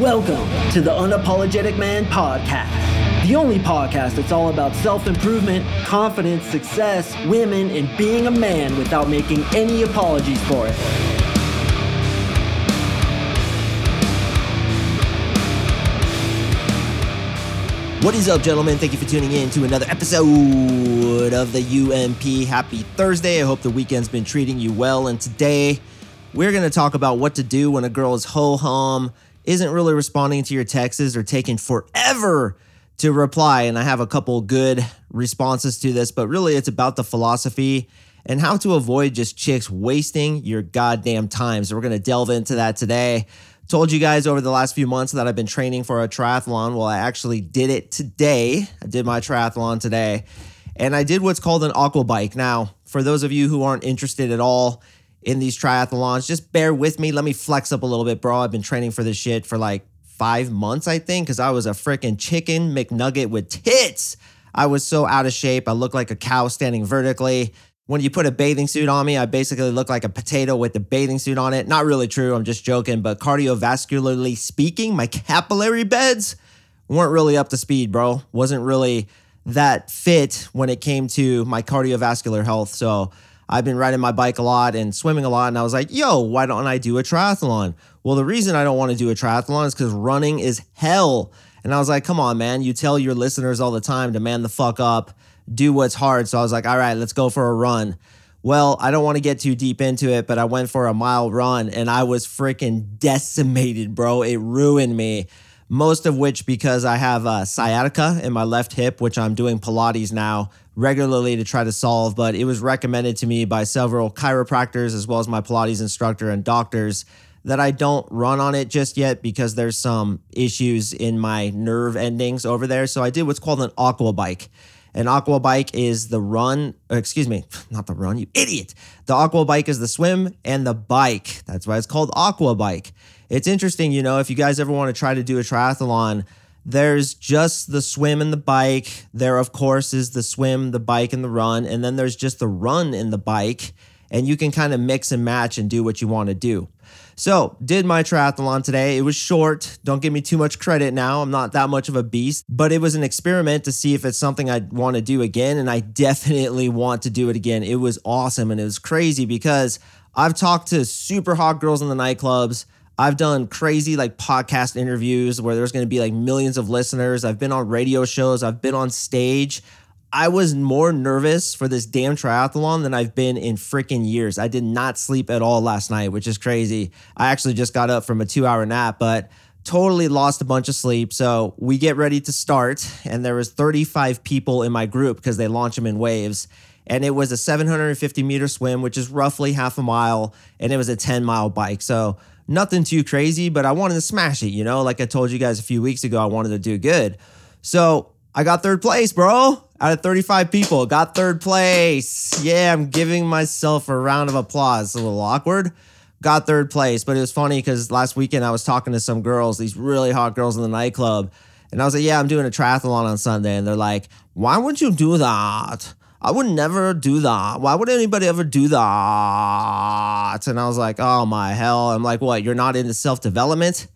Welcome to the Unapologetic Man Podcast, the only podcast that's all about self improvement, confidence, success, women, and being a man without making any apologies for it. What is up, gentlemen? Thank you for tuning in to another episode of the UMP. Happy Thursday. I hope the weekend's been treating you well. And today, we're going to talk about what to do when a girl is ho hum, isn't really responding to your texts, or taking forever to reply. And I have a couple good responses to this, but really, it's about the philosophy and how to avoid just chicks wasting your goddamn time. So, we're going to delve into that today. Told you guys over the last few months that I've been training for a triathlon. Well, I actually did it today. I did my triathlon today. And I did what's called an aqua bike. Now, for those of you who aren't interested at all in these triathlons, just bear with me. Let me flex up a little bit, bro. I've been training for this shit for like five months, I think, because I was a freaking chicken McNugget with tits. I was so out of shape. I looked like a cow standing vertically when you put a bathing suit on me, I basically look like a potato with a bathing suit on it. Not really true, I'm just joking, but cardiovascularly speaking, my capillary beds weren't really up to speed, bro. Wasn't really that fit when it came to my cardiovascular health. So I've been riding my bike a lot and swimming a lot. And I was like, yo, why don't I do a triathlon? Well, the reason I don't want to do a triathlon is because running is hell. And I was like, come on, man. You tell your listeners all the time to man the fuck up do what's hard. So I was like, all right, let's go for a run. Well, I don't want to get too deep into it, but I went for a mile run and I was freaking decimated, bro. It ruined me. Most of which because I have a sciatica in my left hip, which I'm doing Pilates now regularly to try to solve. But it was recommended to me by several chiropractors as well as my Pilates instructor and doctors that I don't run on it just yet because there's some issues in my nerve endings over there. So I did what's called an aqua bike. An aqua bike is the run, uh, excuse me, not the run, you idiot. The aqua bike is the swim and the bike. That's why it's called aqua bike. It's interesting, you know, if you guys ever want to try to do a triathlon, there's just the swim and the bike. There, of course, is the swim, the bike, and the run. And then there's just the run and the bike. And you can kind of mix and match and do what you want to do. So, did my triathlon today. It was short. Don't give me too much credit now. I'm not that much of a beast, but it was an experiment to see if it's something I'd want to do again. And I definitely want to do it again. It was awesome and it was crazy because I've talked to super hot girls in the nightclubs. I've done crazy like podcast interviews where there's going to be like millions of listeners. I've been on radio shows, I've been on stage. I was more nervous for this damn triathlon than I've been in freaking years. I did not sleep at all last night, which is crazy. I actually just got up from a two hour nap, but totally lost a bunch of sleep. So we get ready to start, and there was 35 people in my group because they launch them in waves. And it was a 750 meter swim, which is roughly half a mile, and it was a 10 mile bike. So nothing too crazy, but I wanted to smash it, you know, like I told you guys a few weeks ago, I wanted to do good. So I got third place, bro. Out of 35 people, got third place. Yeah, I'm giving myself a round of applause. a little awkward. Got third place, but it was funny because last weekend I was talking to some girls, these really hot girls in the nightclub. And I was like, yeah, I'm doing a triathlon on Sunday. And they're like, why would you do that? I would never do that. Why would anybody ever do that? And I was like, oh my hell. I'm like, what? You're not into self development?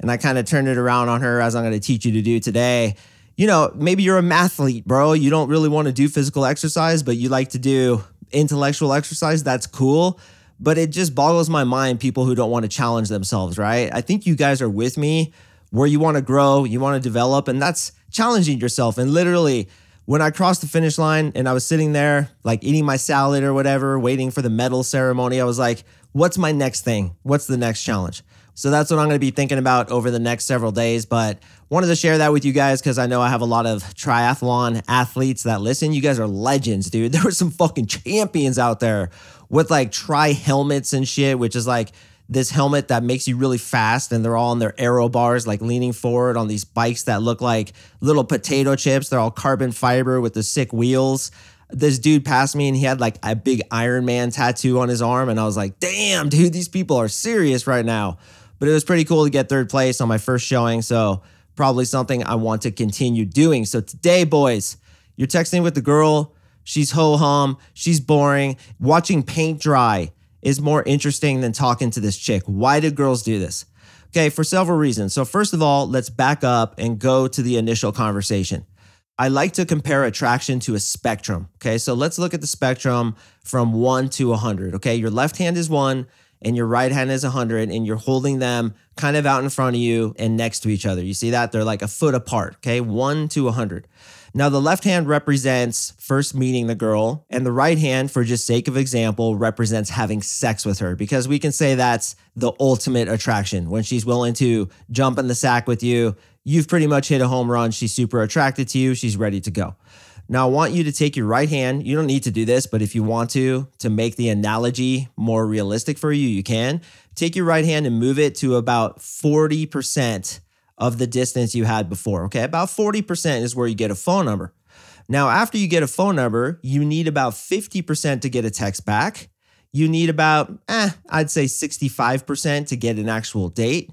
And I kind of turned it around on her as I'm going to teach you to do today you know, maybe you're a mathlete, bro. You don't really want to do physical exercise, but you like to do intellectual exercise. That's cool. But it just boggles my mind people who don't want to challenge themselves, right? I think you guys are with me where you want to grow, you want to develop, and that's challenging yourself. And literally, when I crossed the finish line and I was sitting there, like eating my salad or whatever, waiting for the medal ceremony, I was like, what's my next thing? What's the next challenge? So that's what I'm going to be thinking about over the next several days. But wanted to share that with you guys because I know I have a lot of triathlon athletes that listen. You guys are legends, dude. There were some fucking champions out there with like tri helmets and shit, which is like this helmet that makes you really fast and they're all on their aero bars like leaning forward on these bikes that look like little potato chips they're all carbon fiber with the sick wheels this dude passed me and he had like a big iron man tattoo on his arm and i was like damn dude these people are serious right now but it was pretty cool to get third place on my first showing. So, probably something I want to continue doing. So, today, boys, you're texting with the girl. She's ho hum. She's boring. Watching paint dry is more interesting than talking to this chick. Why do girls do this? Okay, for several reasons. So, first of all, let's back up and go to the initial conversation. I like to compare attraction to a spectrum. Okay, so let's look at the spectrum from one to 100. Okay, your left hand is one and your right hand is 100, and you're holding them kind of out in front of you and next to each other. You see that? They're like a foot apart. Okay, one to 100. Now, the left hand represents first meeting the girl, and the right hand, for just sake of example, represents having sex with her because we can say that's the ultimate attraction. When she's willing to jump in the sack with you, you've pretty much hit a home run. She's super attracted to you, she's ready to go. Now, I want you to take your right hand. You don't need to do this, but if you want to, to make the analogy more realistic for you, you can. Take your right hand and move it to about 40% of the distance you had before. Okay, about 40% is where you get a phone number. Now, after you get a phone number, you need about 50% to get a text back. You need about, eh, I'd say 65% to get an actual date.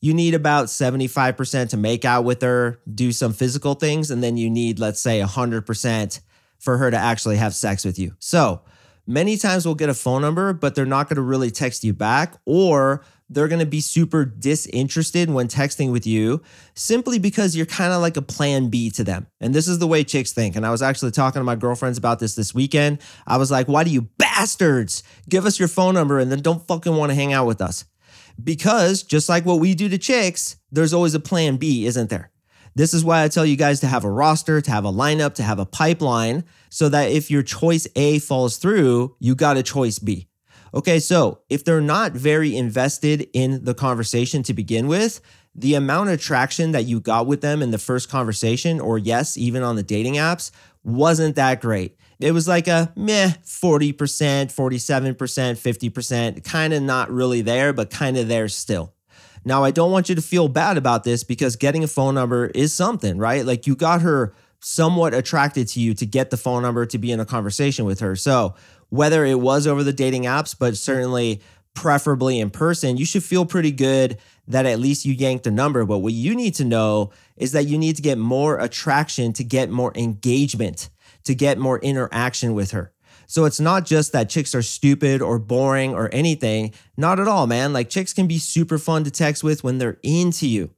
You need about 75% to make out with her, do some physical things, and then you need, let's say, 100% for her to actually have sex with you. So, many times we'll get a phone number, but they're not going to really text you back, or they're going to be super disinterested when texting with you simply because you're kind of like a plan B to them. And this is the way chicks think. And I was actually talking to my girlfriends about this this weekend. I was like, why do you bastards give us your phone number and then don't fucking want to hang out with us? Because just like what we do to chicks, there's always a plan B, isn't there? This is why I tell you guys to have a roster, to have a lineup, to have a pipeline, so that if your choice A falls through, you got a choice B. Okay, so if they're not very invested in the conversation to begin with, the amount of traction that you got with them in the first conversation, or yes, even on the dating apps, wasn't that great. It was like a meh 40%, 47%, 50%, kind of not really there, but kind of there still. Now, I don't want you to feel bad about this because getting a phone number is something, right? Like you got her somewhat attracted to you to get the phone number to be in a conversation with her. So, whether it was over the dating apps, but certainly preferably in person, you should feel pretty good that at least you yanked a number. But what you need to know is that you need to get more attraction to get more engagement, to get more interaction with her. So it's not just that chicks are stupid or boring or anything. Not at all, man. Like chicks can be super fun to text with when they're into you.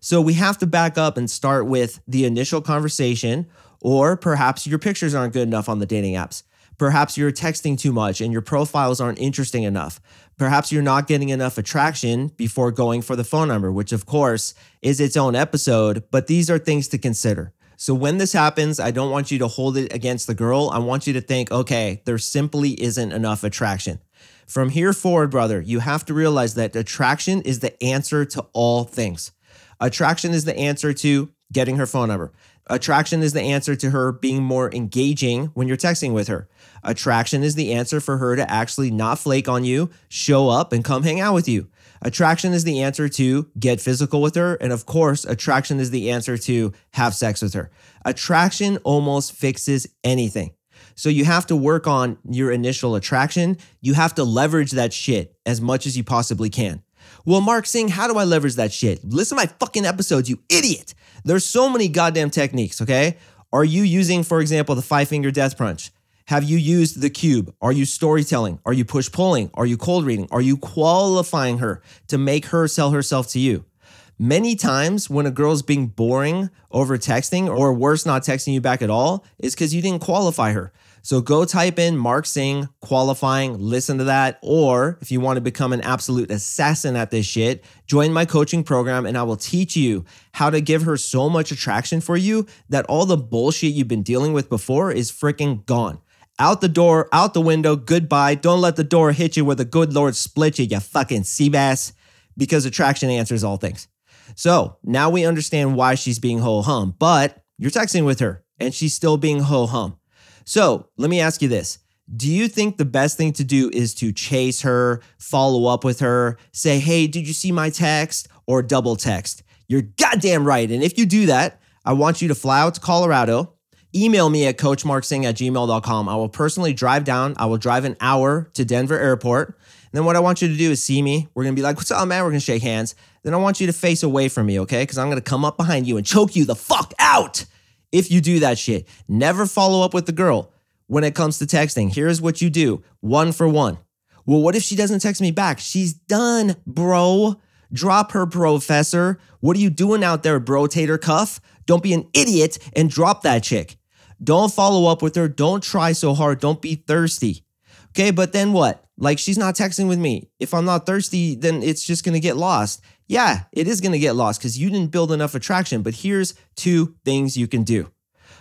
So we have to back up and start with the initial conversation, or perhaps your pictures aren't good enough on the dating apps. Perhaps you're texting too much and your profiles aren't interesting enough. Perhaps you're not getting enough attraction before going for the phone number, which of course is its own episode, but these are things to consider. So when this happens, I don't want you to hold it against the girl. I want you to think, okay, there simply isn't enough attraction. From here forward, brother, you have to realize that attraction is the answer to all things. Attraction is the answer to getting her phone number. Attraction is the answer to her being more engaging when you're texting with her. Attraction is the answer for her to actually not flake on you, show up, and come hang out with you. Attraction is the answer to get physical with her. And of course, attraction is the answer to have sex with her. Attraction almost fixes anything. So you have to work on your initial attraction. You have to leverage that shit as much as you possibly can. Well, Mark Sing, how do I leverage that shit? Listen to my fucking episodes, you idiot. There's so many goddamn techniques, okay? Are you using, for example, the five finger death punch? Have you used the cube? Are you storytelling? Are you push pulling? Are you cold reading? Are you qualifying her to make her sell herself to you? Many times when a girl's being boring over texting or worse, not texting you back at all, is because you didn't qualify her. So go type in Mark Sing qualifying, listen to that. Or if you want to become an absolute assassin at this shit, join my coaching program and I will teach you how to give her so much attraction for you that all the bullshit you've been dealing with before is freaking gone. Out the door, out the window, goodbye. Don't let the door hit you where the good Lord split you, you fucking sea bass, because attraction answers all things. So now we understand why she's being ho hum, but you're texting with her and she's still being ho hum. So let me ask you this. Do you think the best thing to do is to chase her, follow up with her, say, hey, did you see my text? Or double text? You're goddamn right. And if you do that, I want you to fly out to Colorado, email me at coachmarksing at gmail.com. I will personally drive down. I will drive an hour to Denver Airport. And then what I want you to do is see me. We're gonna be like, what's up, man? We're gonna shake hands. Then I want you to face away from me, okay? Because I'm gonna come up behind you and choke you the fuck out if you do that shit. Never follow up with the girl when it comes to texting. Here's what you do one for one. Well, what if she doesn't text me back? She's done, bro. Drop her, professor. What are you doing out there, bro tater cuff? Don't be an idiot and drop that chick. Don't follow up with her. Don't try so hard. Don't be thirsty. Okay, but then what? Like she's not texting with me. If I'm not thirsty, then it's just gonna get lost. Yeah, it is gonna get lost because you didn't build enough attraction. But here's two things you can do.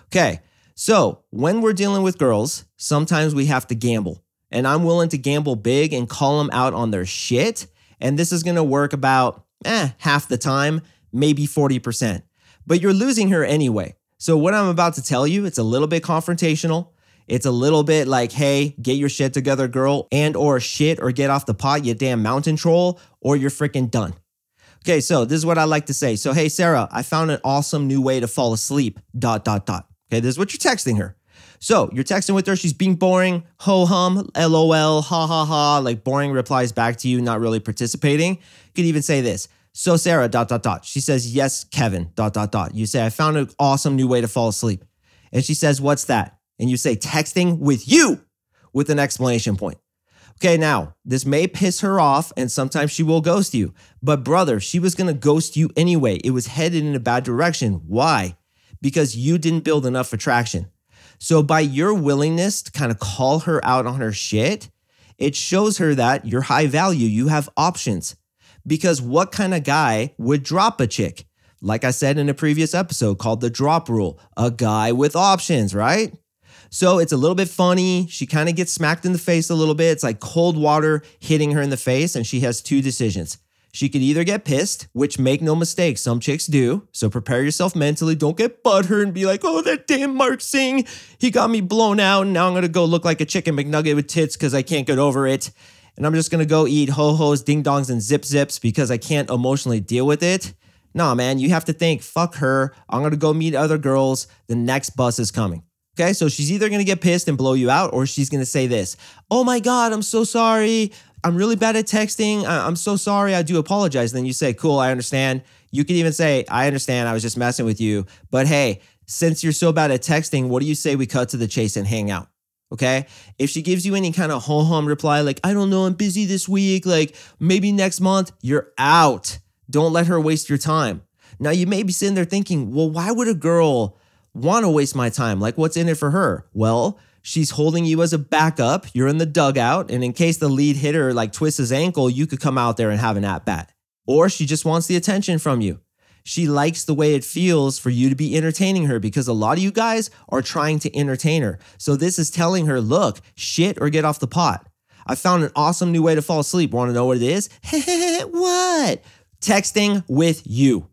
Okay, so when we're dealing with girls, sometimes we have to gamble. And I'm willing to gamble big and call them out on their shit. And this is gonna work about eh, half the time, maybe 40%. But you're losing her anyway. So what I'm about to tell you, it's a little bit confrontational. It's a little bit like, hey, get your shit together, girl, and or shit or get off the pot, you damn mountain troll, or you're freaking done. Okay, so this is what I like to say. So, hey, Sarah, I found an awesome new way to fall asleep. Dot dot dot. Okay, this is what you're texting her. So you're texting with her, she's being boring, ho hum, lol, ha ha ha, like boring replies back to you, not really participating. You could even say this. So Sarah, dot dot dot. She says, yes, Kevin, dot dot dot. You say, I found an awesome new way to fall asleep. And she says, what's that? And you say, texting with you with an explanation point. Okay, now this may piss her off and sometimes she will ghost you. But brother, she was gonna ghost you anyway. It was headed in a bad direction. Why? Because you didn't build enough attraction. So by your willingness to kind of call her out on her shit, it shows her that you're high value, you have options. Because what kind of guy would drop a chick? Like I said in a previous episode called the drop rule, a guy with options, right? So it's a little bit funny. She kind of gets smacked in the face a little bit. It's like cold water hitting her in the face, and she has two decisions. She could either get pissed, which make no mistake, some chicks do. So prepare yourself mentally. Don't get butthurt and be like, oh, that damn Mark Sing, he got me blown out. And now I'm gonna go look like a chicken McNugget with tits because I can't get over it. And I'm just gonna go eat ho hos, ding dongs, and zip zips because I can't emotionally deal with it. Nah, man, you have to think, fuck her. I'm gonna go meet other girls. The next bus is coming. Okay, so she's either gonna get pissed and blow you out, or she's gonna say this Oh my God, I'm so sorry. I'm really bad at texting. I- am so sorry. I do apologize. And Then you say, Cool, I understand. You can even say, I understand. I was just messing with you. But hey, since you're so bad at texting, what do you say we cut to the chase and hang out? Okay. If she gives you any kind of ho hum reply, like, I don't know, I'm busy this week, like maybe next month, you're out. Don't let her waste your time. Now, you may be sitting there thinking, well, why would a girl want to waste my time? Like, what's in it for her? Well, She's holding you as a backup. You're in the dugout. And in case the lead hitter like twists his ankle, you could come out there and have an at bat. Or she just wants the attention from you. She likes the way it feels for you to be entertaining her because a lot of you guys are trying to entertain her. So this is telling her, look, shit or get off the pot. I found an awesome new way to fall asleep. Want to know what it is? what? Texting with you.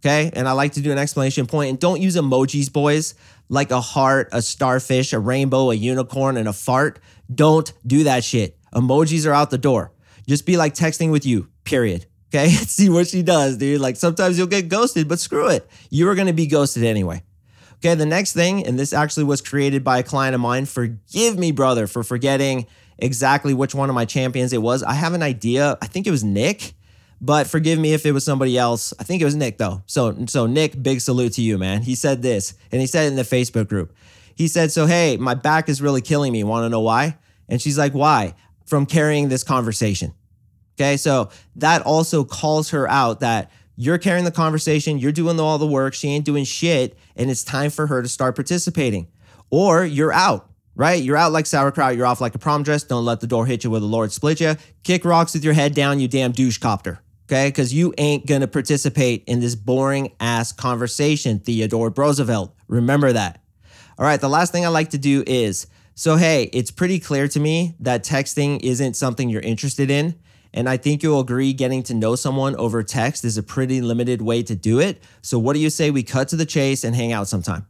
Okay. And I like to do an explanation point and don't use emojis, boys like a heart, a starfish, a rainbow, a unicorn, and a fart. Don't do that shit. Emojis are out the door. Just be like texting with you, period. Okay. See what she does, dude. Like sometimes you'll get ghosted, but screw it. You are going to be ghosted anyway. Okay. The next thing, and this actually was created by a client of mine. Forgive me, brother, for forgetting exactly which one of my champions it was. I have an idea. I think it was Nick but forgive me if it was somebody else. I think it was Nick though. So so Nick, big salute to you, man. He said this, and he said it in the Facebook group. He said, "So hey, my back is really killing me. Want to know why?" And she's like, "Why?" From carrying this conversation. Okay, so that also calls her out that you're carrying the conversation, you're doing all the work, she ain't doing shit, and it's time for her to start participating. Or you're out, right? You're out like sauerkraut, you're off like a prom dress. Don't let the door hit you where the Lord split you. Kick rocks with your head down, you damn douche copter okay? Because you ain't gonna participate in this boring ass conversation, Theodore Roosevelt. Remember that. All right, the last thing I like to do is so, hey, it's pretty clear to me that texting isn't something you're interested in. And I think you'll agree getting to know someone over text is a pretty limited way to do it. So, what do you say we cut to the chase and hang out sometime?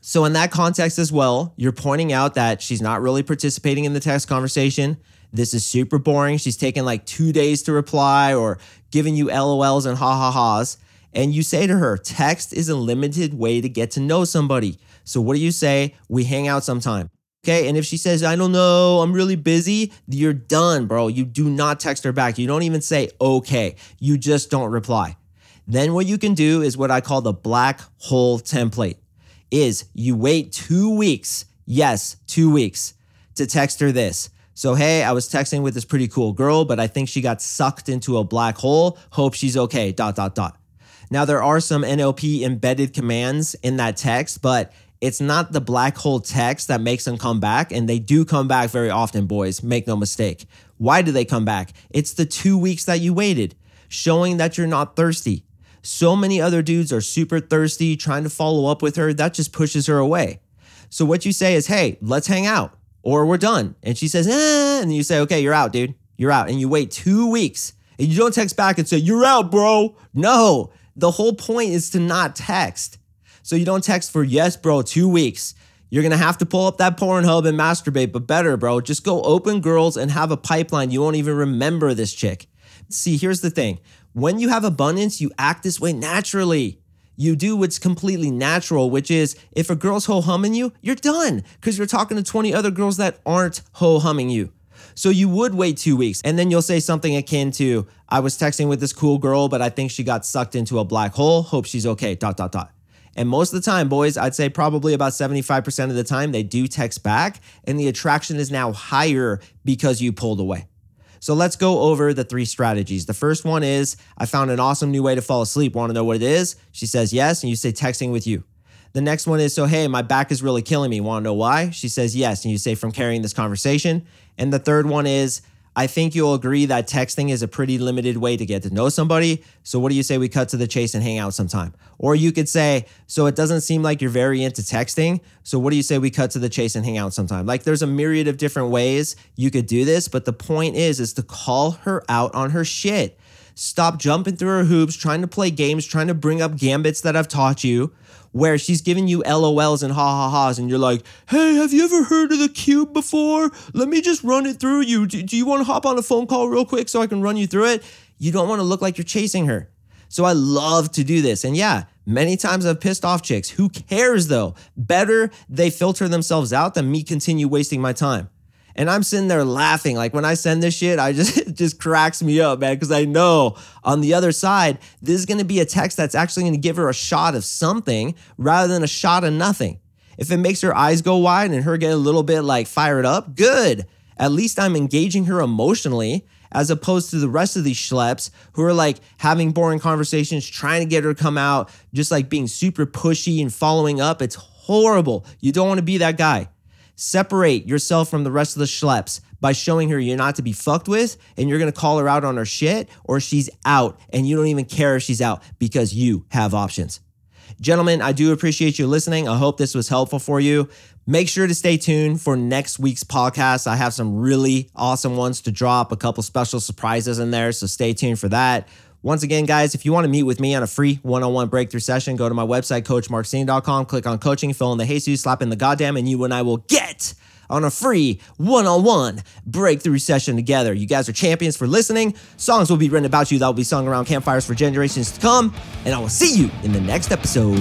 So, in that context as well, you're pointing out that she's not really participating in the text conversation. This is super boring. She's taking like two days to reply or giving you LOLs and ha ha ha's. And you say to her, text is a limited way to get to know somebody. So what do you say? We hang out sometime. Okay. And if she says, I don't know, I'm really busy, you're done, bro. You do not text her back. You don't even say, okay. You just don't reply. Then what you can do is what I call the black hole template is you wait two weeks. Yes, two weeks to text her this. So, hey, I was texting with this pretty cool girl, but I think she got sucked into a black hole. Hope she's okay. Dot, dot, dot. Now, there are some NLP embedded commands in that text, but it's not the black hole text that makes them come back. And they do come back very often, boys. Make no mistake. Why do they come back? It's the two weeks that you waited, showing that you're not thirsty. So many other dudes are super thirsty, trying to follow up with her. That just pushes her away. So, what you say is, hey, let's hang out or we're done. And she says, eh, and you say, okay, you're out, dude. You're out. And you wait two weeks and you don't text back and say, you're out, bro. No, the whole point is to not text. So you don't text for, yes, bro, two weeks. You're gonna have to pull up that Pornhub and masturbate, but better, bro. Just go open girls and have a pipeline. You won't even remember this chick. See, here's the thing when you have abundance, you act this way naturally you do what's completely natural, which is if a girl's ho humming you, you're done because you're talking to 20 other girls that aren't ho humming you. So you would wait two weeks and then you'll say something akin to, I was texting with this cool girl, but I think she got sucked into a black hole. Hope she's okay. Dot, dot, dot. And most of the time, boys, I'd say probably about 75% of the time, they do text back and the attraction is now higher because you pulled away. So let's go over the three strategies. The first one is I found an awesome new way to fall asleep. Want to know what it is? She says yes, and you say texting with you. The next one is so hey, my back is really killing me. Want to know why? She says yes, and you say from carrying this conversation. And the third one is I think you'll agree that texting is a pretty limited way to get to know somebody. So, what do you say we cut to the chase and hang out sometime? Or you could say, So, it doesn't seem like you're very into texting. So, what do you say we cut to the chase and hang out sometime? Like, there's a myriad of different ways you could do this. But the point is, is to call her out on her shit. Stop jumping through her hoops, trying to play games, trying to bring up gambits that I've taught you where she's giving you LOLs and ha ha ha's, and you're like, hey, have you ever heard of the cube before? Let me just run it through you. Do, do you want to hop on a phone call real quick so I can run you through it? You don't want to look like you're chasing her. So I love to do this. And yeah, many times I've pissed off chicks. Who cares though? Better they filter themselves out than me continue wasting my time. And I'm sitting there laughing. Like when I send this shit, I just it just cracks me up, man, because I know on the other side, this is gonna be a text that's actually gonna give her a shot of something rather than a shot of nothing. If it makes her eyes go wide and her get a little bit like fired up, good. At least I'm engaging her emotionally as opposed to the rest of these schleps who are like having boring conversations, trying to get her to come out, just like being super pushy and following up. It's horrible. You don't want to be that guy. Separate yourself from the rest of the schleps by showing her you're not to be fucked with and you're gonna call her out on her shit or she's out and you don't even care if she's out because you have options. Gentlemen, I do appreciate you listening. I hope this was helpful for you. Make sure to stay tuned for next week's podcast. I have some really awesome ones to drop, a couple special surprises in there, so stay tuned for that. Once again, guys, if you want to meet with me on a free one on one breakthrough session, go to my website, coachmarksing.com, click on coaching, fill in the Jesus, slap in the goddamn, and you and I will get on a free one on one breakthrough session together. You guys are champions for listening. Songs will be written about you that will be sung around campfires for generations to come. And I will see you in the next episode.